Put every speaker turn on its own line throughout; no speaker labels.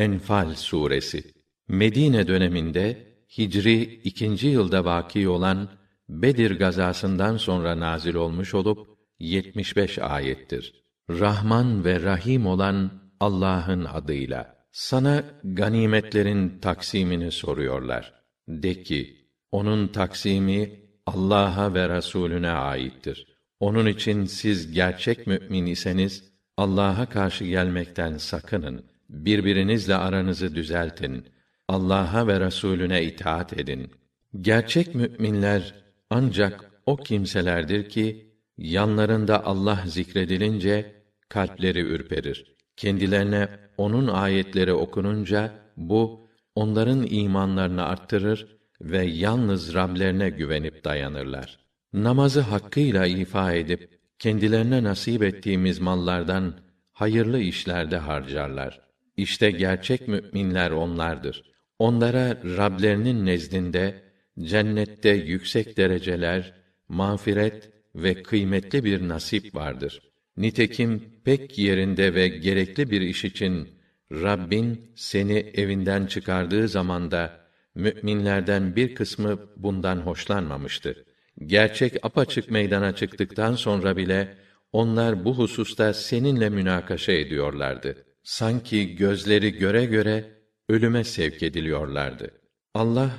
Enfal suresi Medine döneminde Hicri ikinci yılda vaki olan Bedir gazasından sonra nazil olmuş olup 75 ayettir. Rahman ve Rahim olan Allah'ın adıyla. Sana ganimetlerin taksimini soruyorlar. De ki, onun taksimi Allah'a ve Resulüne aittir. Onun için siz gerçek mümin iseniz Allah'a karşı gelmekten sakının. Birbirinizle aranızı düzeltin. Allah'a ve Resulüne itaat edin. Gerçek müminler ancak o kimselerdir ki yanlarında Allah zikredilince kalpleri ürperir. Kendilerine onun ayetleri okununca bu onların imanlarını arttırır ve yalnız Rablerine güvenip dayanırlar. Namazı hakkıyla ifa edip kendilerine nasip ettiğimiz mallardan hayırlı işlerde harcarlar. İşte gerçek müminler onlardır. Onlara Rablerinin nezdinde cennette yüksek dereceler, mağfiret ve kıymetli bir nasip vardır. Nitekim pek yerinde ve gerekli bir iş için Rabbin seni evinden çıkardığı zamanda müminlerden bir kısmı bundan hoşlanmamıştı. Gerçek apaçık meydana çıktıktan sonra bile onlar bu hususta seninle münakaşa ediyorlardı. Sanki gözleri göre göre ölüme sevk ediliyorlardı. Allah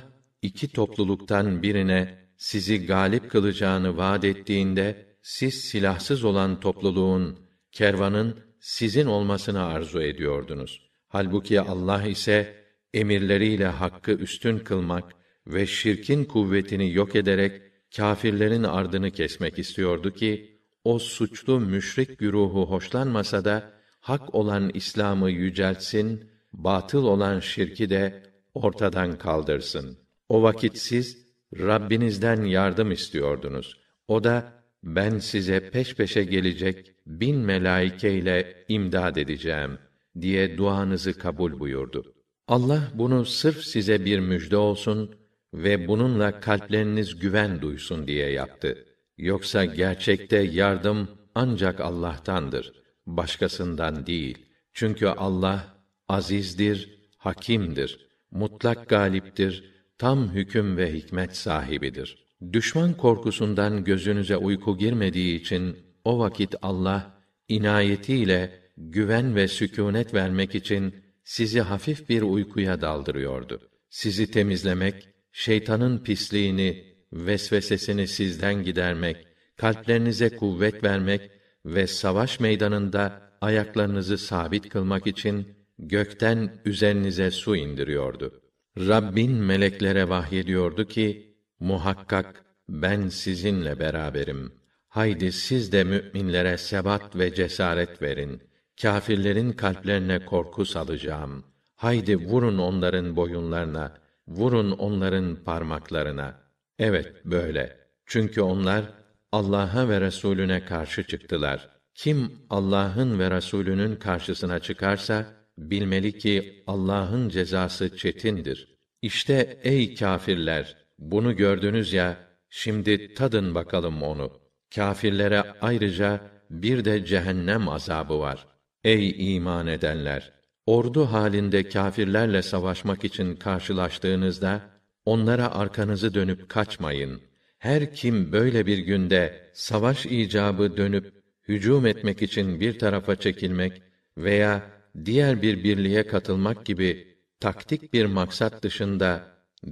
iki topluluktan birine sizi galip kılacağını vaad ettiğinde siz silahsız olan topluluğun kervanın sizin olmasını arzu ediyordunuz. Halbuki Allah ise emirleriyle hakkı üstün kılmak ve şirkin kuvvetini yok ederek kâfirlerin ardını kesmek istiyordu ki o suçlu müşrik güruhu hoşlanmasa da hak olan İslam'ı yüceltsin, batıl olan şirki de ortadan kaldırsın. O vakit siz Rabbinizden yardım istiyordunuz. O da ben size peş peşe gelecek bin melaike ile imdad edeceğim diye duanızı kabul buyurdu. Allah bunu sırf size bir müjde olsun ve bununla kalpleriniz güven duysun diye yaptı. Yoksa gerçekte yardım ancak Allah'tandır, başkasından değil. Çünkü Allah azizdir, hakimdir, mutlak galiptir, tam hüküm ve hikmet sahibidir. Düşman korkusundan gözünüze uyku girmediği için o vakit Allah inayetiyle güven ve sükûnet vermek için sizi hafif bir uykuya daldırıyordu. Sizi temizlemek, şeytanın pisliğini, vesvesesini sizden gidermek, kalplerinize kuvvet vermek ve savaş meydanında ayaklarınızı sabit kılmak için gökten üzerinize su indiriyordu. Rabbin meleklere vahyediyordu ki, muhakkak ben sizinle beraberim. Haydi siz de müminlere sebat ve cesaret verin. Kâfirlerin kalplerine korku salacağım. Haydi vurun onların boyunlarına, vurun onların parmaklarına. Evet böyle. Çünkü onlar Allah'a ve Resulüne karşı çıktılar. Kim Allah'ın ve Resulünün karşısına çıkarsa bilmeli ki Allah'ın cezası çetindir. İşte ey kâfirler bunu gördünüz ya şimdi tadın bakalım onu. Kâfirlere ayrıca bir de cehennem azabı var. Ey iman edenler ordu halinde kâfirlerle savaşmak için karşılaştığınızda onlara arkanızı dönüp kaçmayın. Her kim böyle bir günde savaş icabı dönüp hücum etmek için bir tarafa çekilmek veya diğer bir birliğe katılmak gibi taktik bir maksat dışında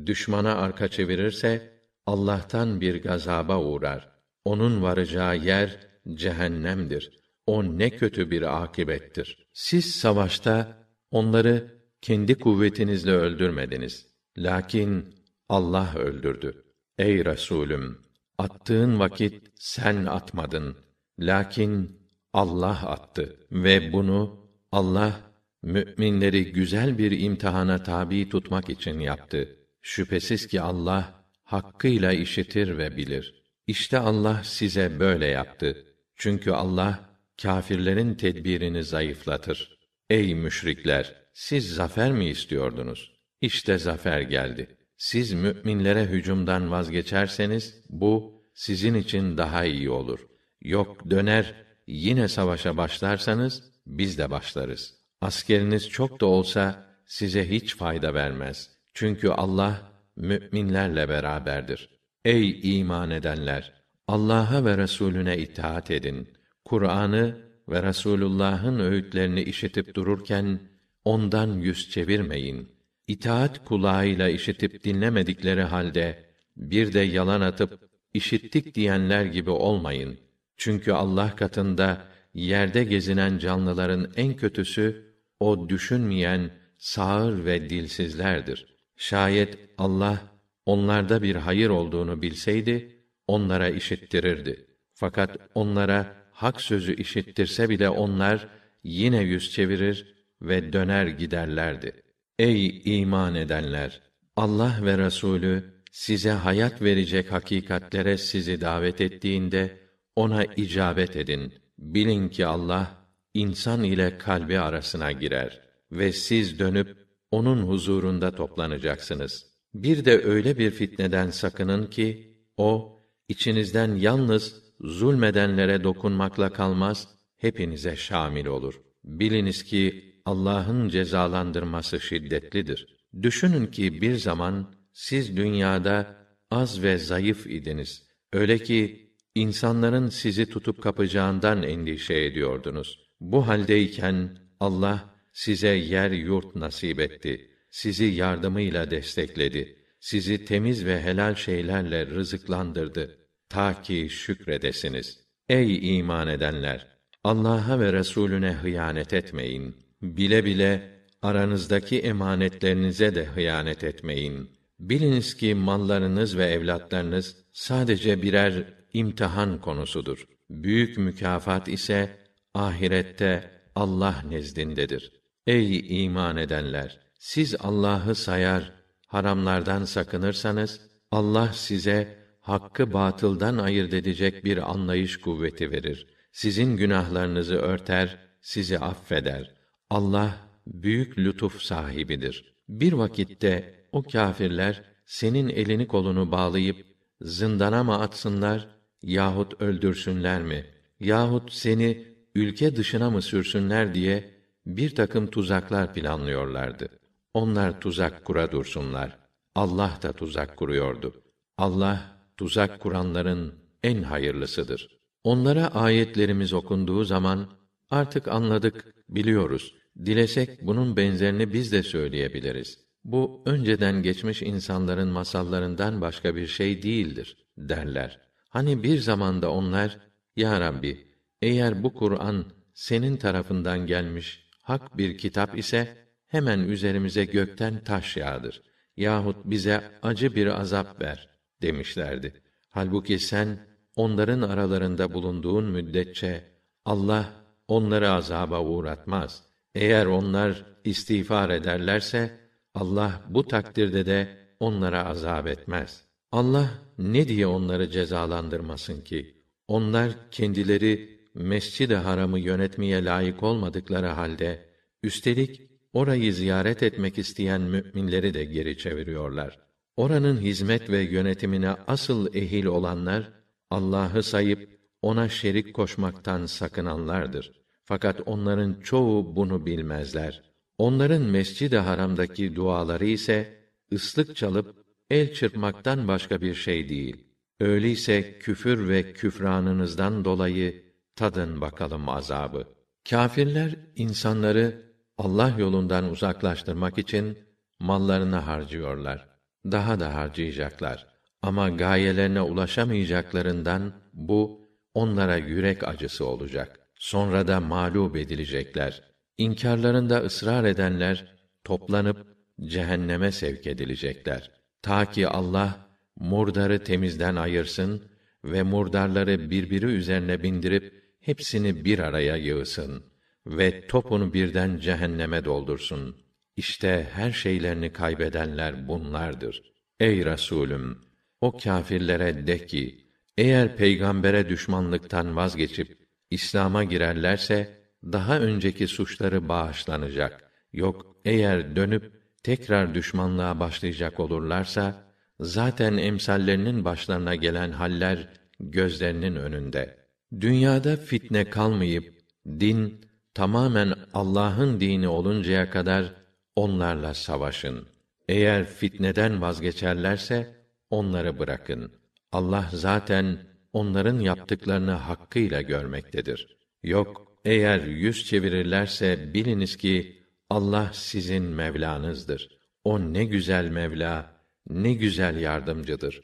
düşmana arka çevirirse Allah'tan bir gazaba uğrar. Onun varacağı yer cehennemdir. O ne kötü bir akibettir. Siz savaşta onları kendi kuvvetinizle öldürmediniz. Lakin Allah öldürdü. Ey Resulüm, attığın vakit sen atmadın. Lakin Allah attı ve bunu Allah müminleri güzel bir imtihana tabi tutmak için yaptı. Şüphesiz ki Allah hakkıyla işitir ve bilir. İşte Allah size böyle yaptı. Çünkü Allah kâfirlerin tedbirini zayıflatır. Ey müşrikler, siz zafer mi istiyordunuz? İşte zafer geldi. Siz müminlere hücumdan vazgeçerseniz bu sizin için daha iyi olur. Yok döner yine savaşa başlarsanız biz de başlarız. Askeriniz çok da olsa size hiç fayda vermez. Çünkü Allah müminlerle beraberdir. Ey iman edenler, Allah'a ve Resulüne itaat edin. Kur'an'ı ve Resulullah'ın öğütlerini işitip dururken ondan yüz çevirmeyin. İtaat kulağıyla işitip dinlemedikleri halde bir de yalan atıp işittik diyenler gibi olmayın. Çünkü Allah katında yerde gezinen canlıların en kötüsü o düşünmeyen sağır ve dilsizlerdir. Şayet Allah onlarda bir hayır olduğunu bilseydi onlara işittirirdi. Fakat onlara hak sözü işittirse bile onlar yine yüz çevirir ve döner giderlerdi. Ey iman edenler! Allah ve Resulü size hayat verecek hakikatlere sizi davet ettiğinde ona icabet edin. Bilin ki Allah insan ile kalbi arasına girer ve siz dönüp onun huzurunda toplanacaksınız. Bir de öyle bir fitneden sakının ki o içinizden yalnız zulmedenlere dokunmakla kalmaz, hepinize şamil olur. Biliniz ki Allah'ın cezalandırması şiddetlidir. Düşünün ki bir zaman siz dünyada az ve zayıf idiniz. Öyle ki insanların sizi tutup kapacağından endişe ediyordunuz. Bu haldeyken Allah size yer yurt nasip etti. Sizi yardımıyla destekledi. Sizi temiz ve helal şeylerle rızıklandırdı ta ki şükredesiniz. Ey iman edenler, Allah'a ve Resulüne hıyanet etmeyin. Bile bile aranızdaki emanetlerinize de hıyanet etmeyin. Biliniz ki mallarınız ve evlatlarınız sadece birer imtihan konusudur. Büyük mükafat ise ahirette Allah nezdindedir. Ey iman edenler, siz Allah'ı sayar, haramlardan sakınırsanız Allah size hakkı batıldan ayırt edecek bir anlayış kuvveti verir. Sizin günahlarınızı örter, sizi affeder. Allah büyük lütuf sahibidir. Bir vakitte o kâfirler senin elini kolunu bağlayıp zindana mı atsınlar yahut öldürsünler mi yahut seni ülke dışına mı sürsünler diye bir takım tuzaklar planlıyorlardı. Onlar tuzak kura dursunlar. Allah da tuzak kuruyordu. Allah tuzak kuranların en hayırlısıdır. Onlara ayetlerimiz okunduğu zaman artık anladık, biliyoruz. Dilesek bunun benzerini biz de söyleyebiliriz. Bu önceden geçmiş insanların masallarından başka bir şey değildir derler. Hani bir zamanda onlar ya Rabbi eğer bu Kur'an senin tarafından gelmiş hak bir kitap ise hemen üzerimize gökten taş yağdır yahut bize acı bir azap ver demişlerdi. Halbuki sen onların aralarında bulunduğun müddetçe Allah onları azaba uğratmaz. Eğer onlar istiğfar ederlerse Allah bu takdirde de onlara azap etmez. Allah ne diye onları cezalandırmasın ki? Onlar kendileri Mescid-i Haram'ı yönetmeye layık olmadıkları halde üstelik orayı ziyaret etmek isteyen müminleri de geri çeviriyorlar. Oranın hizmet ve yönetimine asıl ehil olanlar Allah'ı sayıp ona şerik koşmaktan sakınanlardır. Fakat onların çoğu bunu bilmezler. Onların Mescid-i Haram'daki duaları ise ıslık çalıp el çırpmaktan başka bir şey değil. Öyleyse küfür ve küfranınızdan dolayı tadın bakalım azabı. Kâfirler insanları Allah yolundan uzaklaştırmak için mallarını harcıyorlar daha da harcayacaklar. Ama gayelerine ulaşamayacaklarından bu onlara yürek acısı olacak. Sonra da mağlup edilecekler. İnkarlarında ısrar edenler toplanıp cehenneme sevk edilecekler. Ta ki Allah murdarı temizden ayırsın ve murdarları birbiri üzerine bindirip hepsini bir araya yığsın ve topunu birden cehenneme doldursun. İşte her şeylerini kaybedenler bunlardır. Ey Resulüm, o kâfirlere de ki, eğer peygambere düşmanlıktan vazgeçip İslam'a girerlerse daha önceki suçları bağışlanacak. Yok eğer dönüp tekrar düşmanlığa başlayacak olurlarsa zaten emsallerinin başlarına gelen haller gözlerinin önünde. Dünyada fitne kalmayıp din tamamen Allah'ın dini oluncaya kadar onlarla savaşın. Eğer fitneden vazgeçerlerse onları bırakın. Allah zaten onların yaptıklarını hakkıyla görmektedir. Yok, eğer yüz çevirirlerse biliniz ki Allah sizin Mevlanızdır. O ne güzel Mevla, ne güzel yardımcıdır.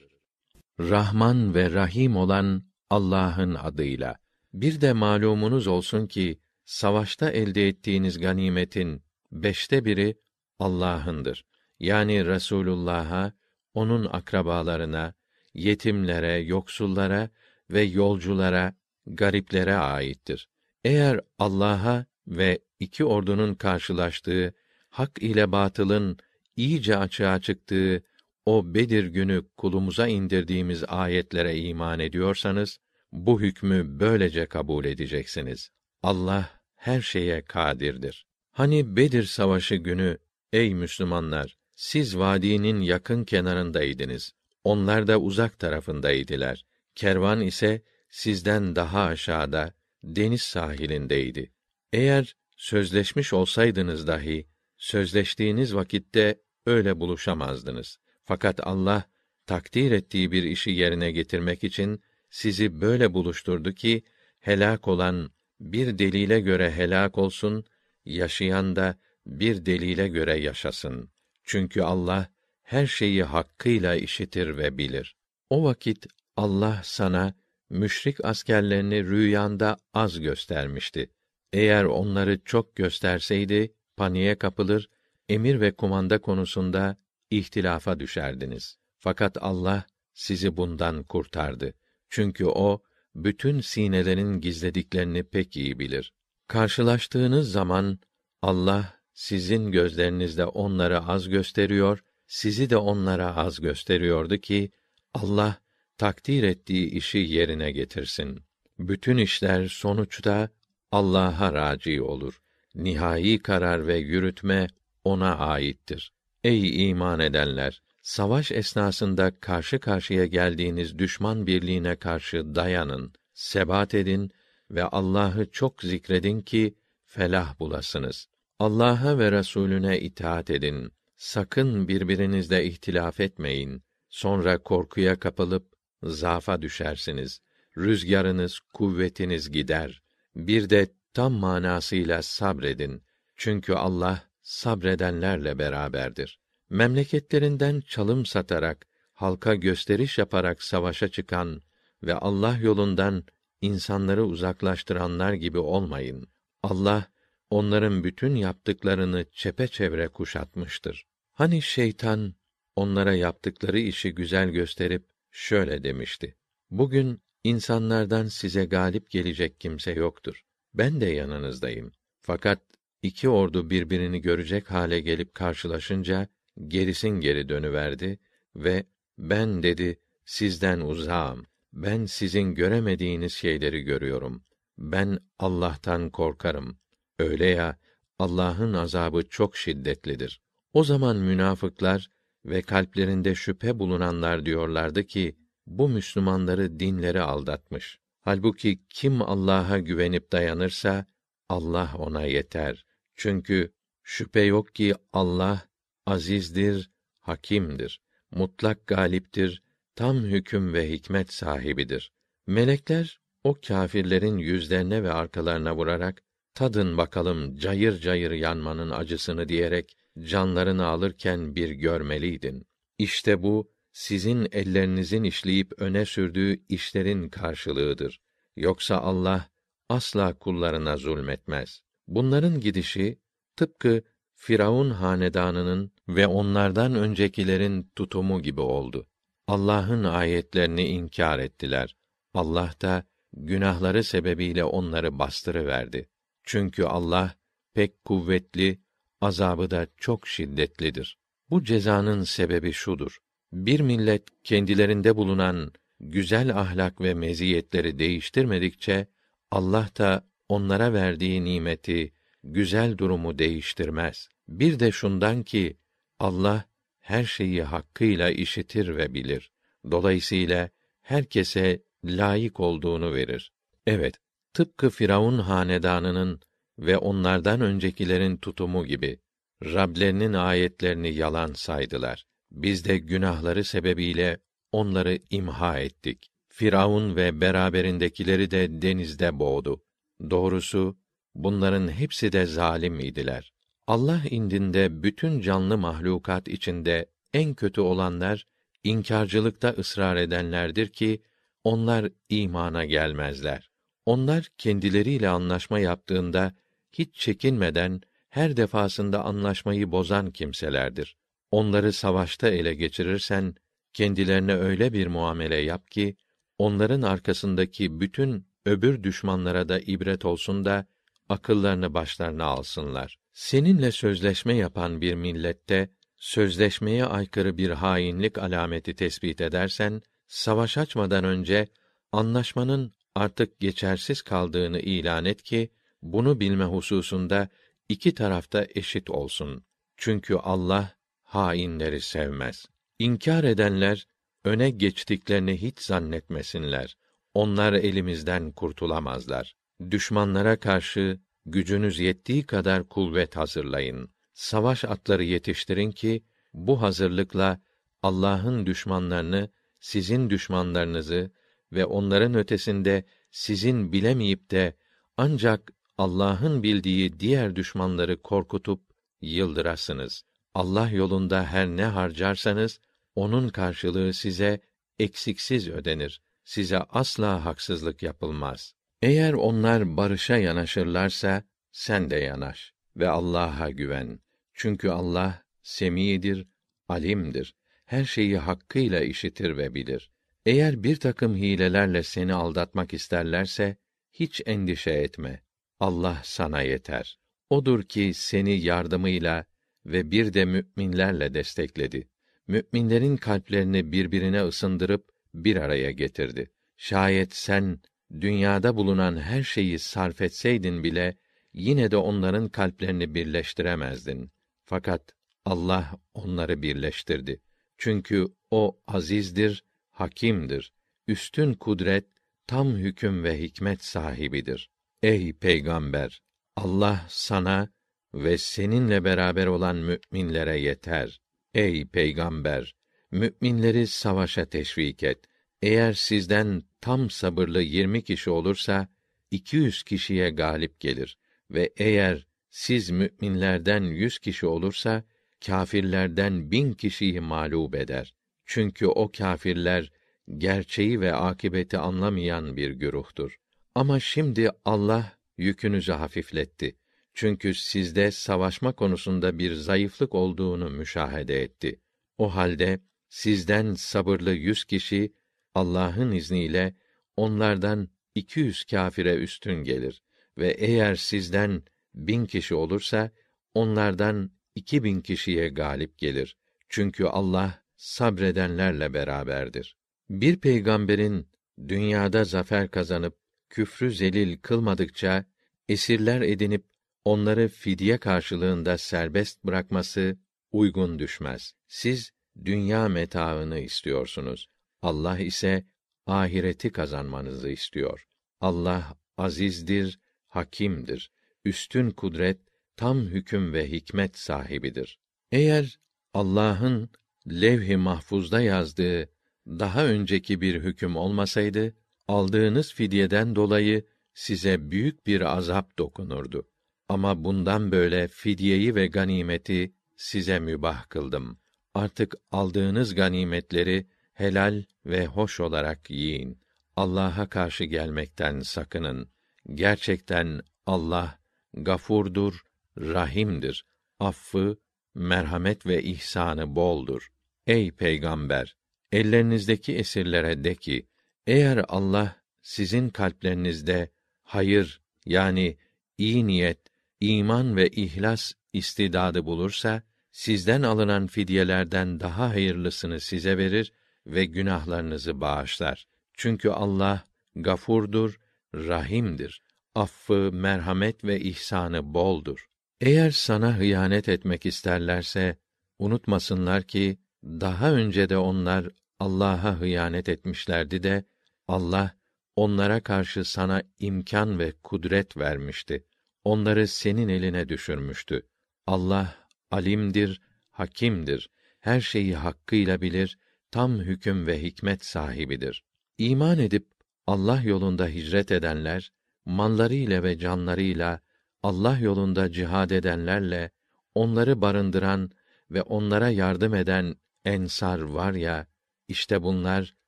Rahman ve Rahim olan Allah'ın adıyla. Bir de malumunuz olsun ki savaşta elde ettiğiniz ganimetin beşte biri Allah'ındır. Yani Resulullah'a, onun akrabalarına, yetimlere, yoksullara ve yolculara, gariplere aittir. Eğer Allah'a ve iki ordunun karşılaştığı, hak ile batılın iyice açığa çıktığı o Bedir günü kulumuza indirdiğimiz ayetlere iman ediyorsanız, bu hükmü böylece kabul edeceksiniz. Allah her şeye kadirdir. Hani Bedir savaşı günü ey Müslümanlar siz vadinin yakın kenarındaydınız. Onlar da uzak tarafındaydılar. Kervan ise sizden daha aşağıda deniz sahilindeydi. Eğer sözleşmiş olsaydınız dahi sözleştiğiniz vakitte öyle buluşamazdınız. Fakat Allah takdir ettiği bir işi yerine getirmek için sizi böyle buluşturdu ki helak olan bir delile göre helak olsun, yaşayan da bir delile göre yaşasın. Çünkü Allah her şeyi hakkıyla işitir ve bilir. O vakit Allah sana müşrik askerlerini rüyanda az göstermişti. Eğer onları çok gösterseydi paniğe kapılır, emir ve kumanda konusunda ihtilafa düşerdiniz. Fakat Allah sizi bundan kurtardı. Çünkü o bütün sinelerin gizlediklerini pek iyi bilir. Karşılaştığınız zaman Allah sizin gözlerinizde onları az gösteriyor, sizi de onlara az gösteriyordu ki Allah takdir ettiği işi yerine getirsin. Bütün işler sonuçta Allah'a raci olur. Nihai karar ve yürütme ona aittir. Ey iman edenler, savaş esnasında karşı karşıya geldiğiniz düşman birliğine karşı dayanın, sebat edin ve Allah'ı çok zikredin ki felah bulasınız. Allah'a ve Resulüne itaat edin. Sakın birbirinizle ihtilaf etmeyin. Sonra korkuya kapılıp zafa düşersiniz. Rüzgarınız, kuvvetiniz gider. Bir de tam manasıyla sabredin. Çünkü Allah sabredenlerle beraberdir. Memleketlerinden çalım satarak, halka gösteriş yaparak savaşa çıkan ve Allah yolundan insanları uzaklaştıranlar gibi olmayın. Allah onların bütün yaptıklarını çepeçevre kuşatmıştır. Hani şeytan onlara yaptıkları işi güzel gösterip şöyle demişti: Bugün insanlardan size galip gelecek kimse yoktur. Ben de yanınızdayım. Fakat iki ordu birbirini görecek hale gelip karşılaşınca gerisin geri dönüverdi ve ben dedi sizden uzağım. Ben sizin göremediğiniz şeyleri görüyorum. Ben Allah'tan korkarım. Öyle ya Allah'ın azabı çok şiddetlidir. O zaman münafıklar ve kalplerinde şüphe bulunanlar diyorlardı ki bu Müslümanları dinleri aldatmış. Halbuki kim Allah'a güvenip dayanırsa Allah ona yeter. Çünkü şüphe yok ki Allah azizdir, hakimdir, mutlak galiptir, tam hüküm ve hikmet sahibidir. Melekler o kâfirlerin yüzlerine ve arkalarına vurarak tadın bakalım cayır cayır yanmanın acısını diyerek canlarını alırken bir görmeliydin. İşte bu sizin ellerinizin işleyip öne sürdüğü işlerin karşılığıdır. Yoksa Allah asla kullarına zulmetmez. Bunların gidişi tıpkı Firavun hanedanının ve onlardan öncekilerin tutumu gibi oldu. Allah'ın ayetlerini inkar ettiler. Allah da günahları sebebiyle onları bastırıverdi. Çünkü Allah pek kuvvetli, azabı da çok şiddetlidir. Bu cezanın sebebi şudur. Bir millet kendilerinde bulunan güzel ahlak ve meziyetleri değiştirmedikçe Allah da onlara verdiği nimeti, güzel durumu değiştirmez. Bir de şundan ki Allah her şeyi hakkıyla işitir ve bilir. Dolayısıyla herkese layık olduğunu verir. Evet, tıpkı Firavun hanedanının ve onlardan öncekilerin tutumu gibi Rablerinin ayetlerini yalan saydılar. Biz de günahları sebebiyle onları imha ettik. Firavun ve beraberindekileri de denizde boğdu. Doğrusu bunların hepsi de zalim idiler. Allah indinde bütün canlı mahlukat içinde en kötü olanlar inkarcılıkta ısrar edenlerdir ki onlar imana gelmezler. Onlar kendileriyle anlaşma yaptığında hiç çekinmeden her defasında anlaşmayı bozan kimselerdir. Onları savaşta ele geçirirsen kendilerine öyle bir muamele yap ki onların arkasındaki bütün öbür düşmanlara da ibret olsun da akıllarını başlarına alsınlar. Seninle sözleşme yapan bir millette sözleşmeye aykırı bir hainlik alameti tespit edersen savaş açmadan önce anlaşmanın artık geçersiz kaldığını ilan et ki bunu bilme hususunda iki tarafta eşit olsun. Çünkü Allah hainleri sevmez. İnkar edenler öne geçtiklerini hiç zannetmesinler. Onlar elimizden kurtulamazlar. Düşmanlara karşı gücünüz yettiği kadar kuvvet hazırlayın. Savaş atları yetiştirin ki bu hazırlıkla Allah'ın düşmanlarını, sizin düşmanlarınızı ve onların ötesinde sizin bilemeyip de ancak Allah'ın bildiği diğer düşmanları korkutup yıldırasınız. Allah yolunda her ne harcarsanız onun karşılığı size eksiksiz ödenir. Size asla haksızlık yapılmaz. Eğer onlar barışa yanaşırlarsa sen de yanaş ve Allah'a güven. Çünkü Allah semidir, alimdir. Her şeyi hakkıyla işitir ve bilir. Eğer bir takım hilelerle seni aldatmak isterlerse hiç endişe etme. Allah sana yeter. Odur ki seni yardımıyla ve bir de müminlerle destekledi. Müminlerin kalplerini birbirine ısındırıp bir araya getirdi. Şayet sen dünyada bulunan her şeyi sarf etseydin bile yine de onların kalplerini birleştiremezdin. Fakat Allah onları birleştirdi. Çünkü o azizdir, hakimdir. Üstün kudret, tam hüküm ve hikmet sahibidir. Ey peygamber, Allah sana ve seninle beraber olan müminlere yeter. Ey peygamber, müminleri savaşa teşvik et. Eğer sizden tam sabırlı yirmi kişi olursa, iki yüz kişiye galip gelir ve eğer siz müminlerden yüz kişi olursa, kâfirlerden bin kişiyi mağlup eder. Çünkü o kâfirler, gerçeği ve akibeti anlamayan bir güruhtur. Ama şimdi Allah yükünüzü hafifletti. Çünkü sizde savaşma konusunda bir zayıflık olduğunu müşahede etti. O halde sizden sabırlı yüz kişi Allah'ın izniyle onlardan iki yüz kâfire üstün gelir ve eğer sizden bin kişi olursa onlardan iki bin kişiye galip gelir. Çünkü Allah sabredenlerle beraberdir. Bir peygamberin dünyada zafer kazanıp küfrü zelil kılmadıkça esirler edinip onları fidye karşılığında serbest bırakması uygun düşmez. Siz dünya metaını istiyorsunuz. Allah ise ahireti kazanmanızı istiyor. Allah azizdir, hakimdir. Üstün kudret, tam hüküm ve hikmet sahibidir. Eğer Allah'ın levh-i mahfuzda yazdığı daha önceki bir hüküm olmasaydı aldığınız fidyeden dolayı size büyük bir azap dokunurdu. Ama bundan böyle fidyeyi ve ganimeti size mübah kıldım. Artık aldığınız ganimetleri helal ve hoş olarak yiyin. Allah'a karşı gelmekten sakının. Gerçekten Allah gafurdur, rahimdir. Affı, merhamet ve ihsanı boldur. Ey peygamber, ellerinizdeki esirlere de ki, eğer Allah sizin kalplerinizde hayır yani iyi niyet, iman ve ihlas istidadı bulursa sizden alınan fidyelerden daha hayırlısını size verir ve günahlarınızı bağışlar. Çünkü Allah gafurdur, rahimdir. Affı, merhamet ve ihsanı boldur. Eğer sana hıyanet etmek isterlerse unutmasınlar ki daha önce de onlar Allah'a hıyanet etmişlerdi de Allah onlara karşı sana imkan ve kudret vermişti. Onları senin eline düşürmüştü. Allah alimdir, hakimdir. Her şeyi hakkıyla bilir, tam hüküm ve hikmet sahibidir. İman edip Allah yolunda hicret edenler, mallarıyla ve canlarıyla Allah yolunda cihad edenlerle onları barındıran ve onlara yardım eden ensar var ya, işte bunlar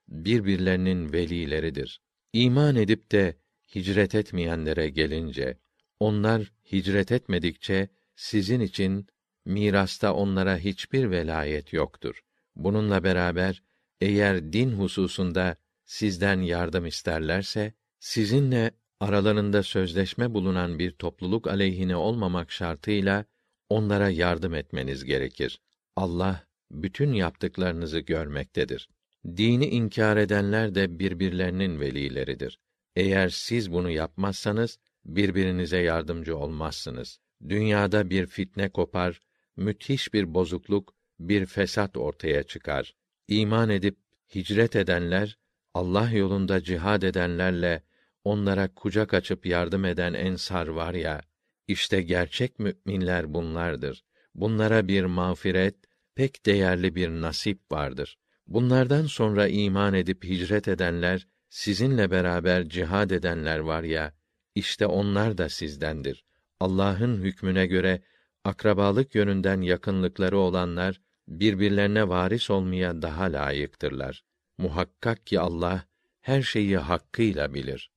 birbirlerinin velileridir. İman edip de hicret etmeyenlere gelince, onlar hicret etmedikçe sizin için mirasta onlara hiçbir velayet yoktur. Bununla beraber eğer din hususunda sizden yardım isterlerse sizinle aralarında sözleşme bulunan bir topluluk aleyhine olmamak şartıyla onlara yardım etmeniz gerekir. Allah bütün yaptıklarınızı görmektedir. Dini inkar edenler de birbirlerinin velileridir. Eğer siz bunu yapmazsanız birbirinize yardımcı olmazsınız. Dünyada bir fitne kopar, müthiş bir bozukluk, bir fesat ortaya çıkar. İman edip hicret edenler, Allah yolunda cihad edenlerle onlara kucak açıp yardım eden ensar var ya, işte gerçek müminler bunlardır. Bunlara bir mağfiret, pek değerli bir nasip vardır. Bunlardan sonra iman edip hicret edenler, sizinle beraber cihad edenler var ya, işte onlar da sizdendir. Allah'ın hükmüne göre akrabalık yönünden yakınlıkları olanlar birbirlerine varis olmaya daha layıktırlar. Muhakkak ki Allah her şeyi hakkıyla bilir.